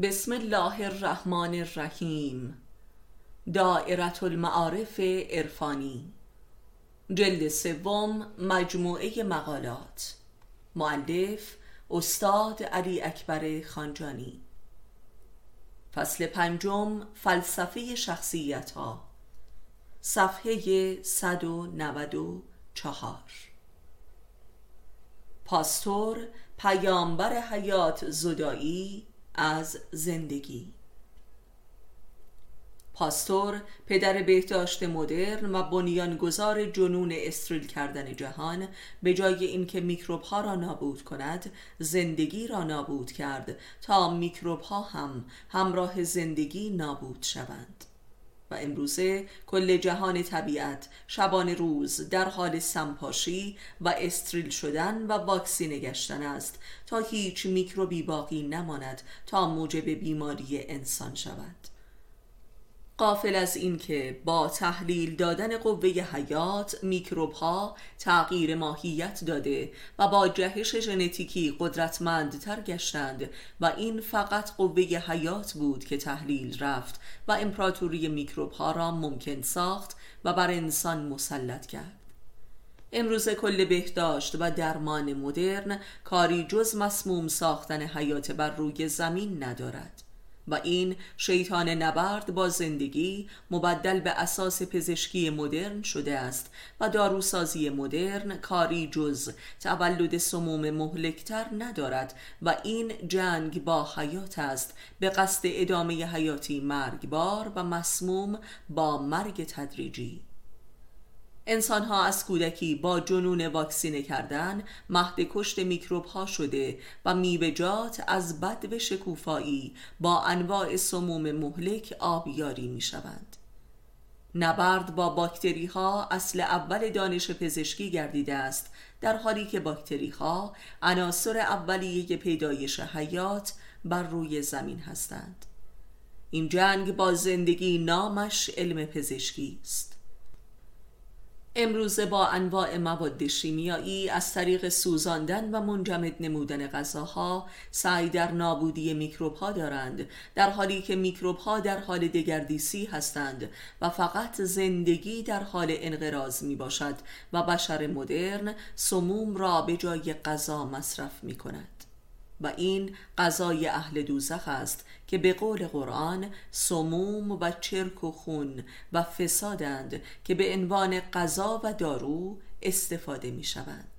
بسم الله الرحمن الرحیم. دائرة المعارف عرفانی. جلد سوم مجموعه مقالات. معلف استاد علی اکبر خانجانی. فصل پنجم فلسفه شخصیت ها صفحه 194 پاستور پیامبر حیات زدایی از زندگی. پاستور پدر بهداشت مدرن و بنیانگذار جنون استریل کردن جهان به جای اینکه میکروب ها را نابود کند زندگی را نابود کرد تا میکروب ها هم همراه زندگی نابود شوند. و امروزه کل جهان طبیعت شبان روز در حال سمپاشی و استریل شدن و واکسینه گشتن است تا هیچ میکروبی باقی نماند تا موجب بیماری انسان شود. قافل از اینکه با تحلیل دادن قوه حیات میکروب ها تغییر ماهیت داده و با جهش ژنتیکی قدرتمندتر گشتند و این فقط قوه حیات بود که تحلیل رفت و امپراتوری میکروب ها را ممکن ساخت و بر انسان مسلط کرد. امروز کل بهداشت و درمان مدرن کاری جز مسموم ساختن حیات بر روی زمین ندارد. و این شیطان نبرد با زندگی مبدل به اساس پزشکی مدرن شده است و داروسازی مدرن کاری جز تولد سموم مهلکتر ندارد و این جنگ با حیات است. به قصد ادامه حیاتی مرگبار و مسموم با مرگ تدریجی. انسان ها از کودکی با جنون واکسینه کردن مهد کشت میکروب ها شده و میوجات از بد و شکوفایی با انواع سموم مهلک آبیاری می شوند. نبرد با باکتری ها اصل اول دانش پزشکی گردیده است در حالی که باکتری ها عناصر اولیه پیدایش حیات بر روی زمین هستند این جنگ با زندگی نامش علم پزشکی است امروزه با انواع مواد شیمیایی از طریق سوزاندن و منجمد نمودن غذاها سعی در نابودی میکروب ها دارند در حالی که میکروب ها در حال دگردیسی هستند و فقط زندگی در حال انقراض می باشد و بشر مدرن سموم را به جای غذا مصرف می کند و این غذای اهل دوزخ است که به قول قرآن سموم و چرک و خون و فسادند که به عنوان غذا و دارو استفاده می شوند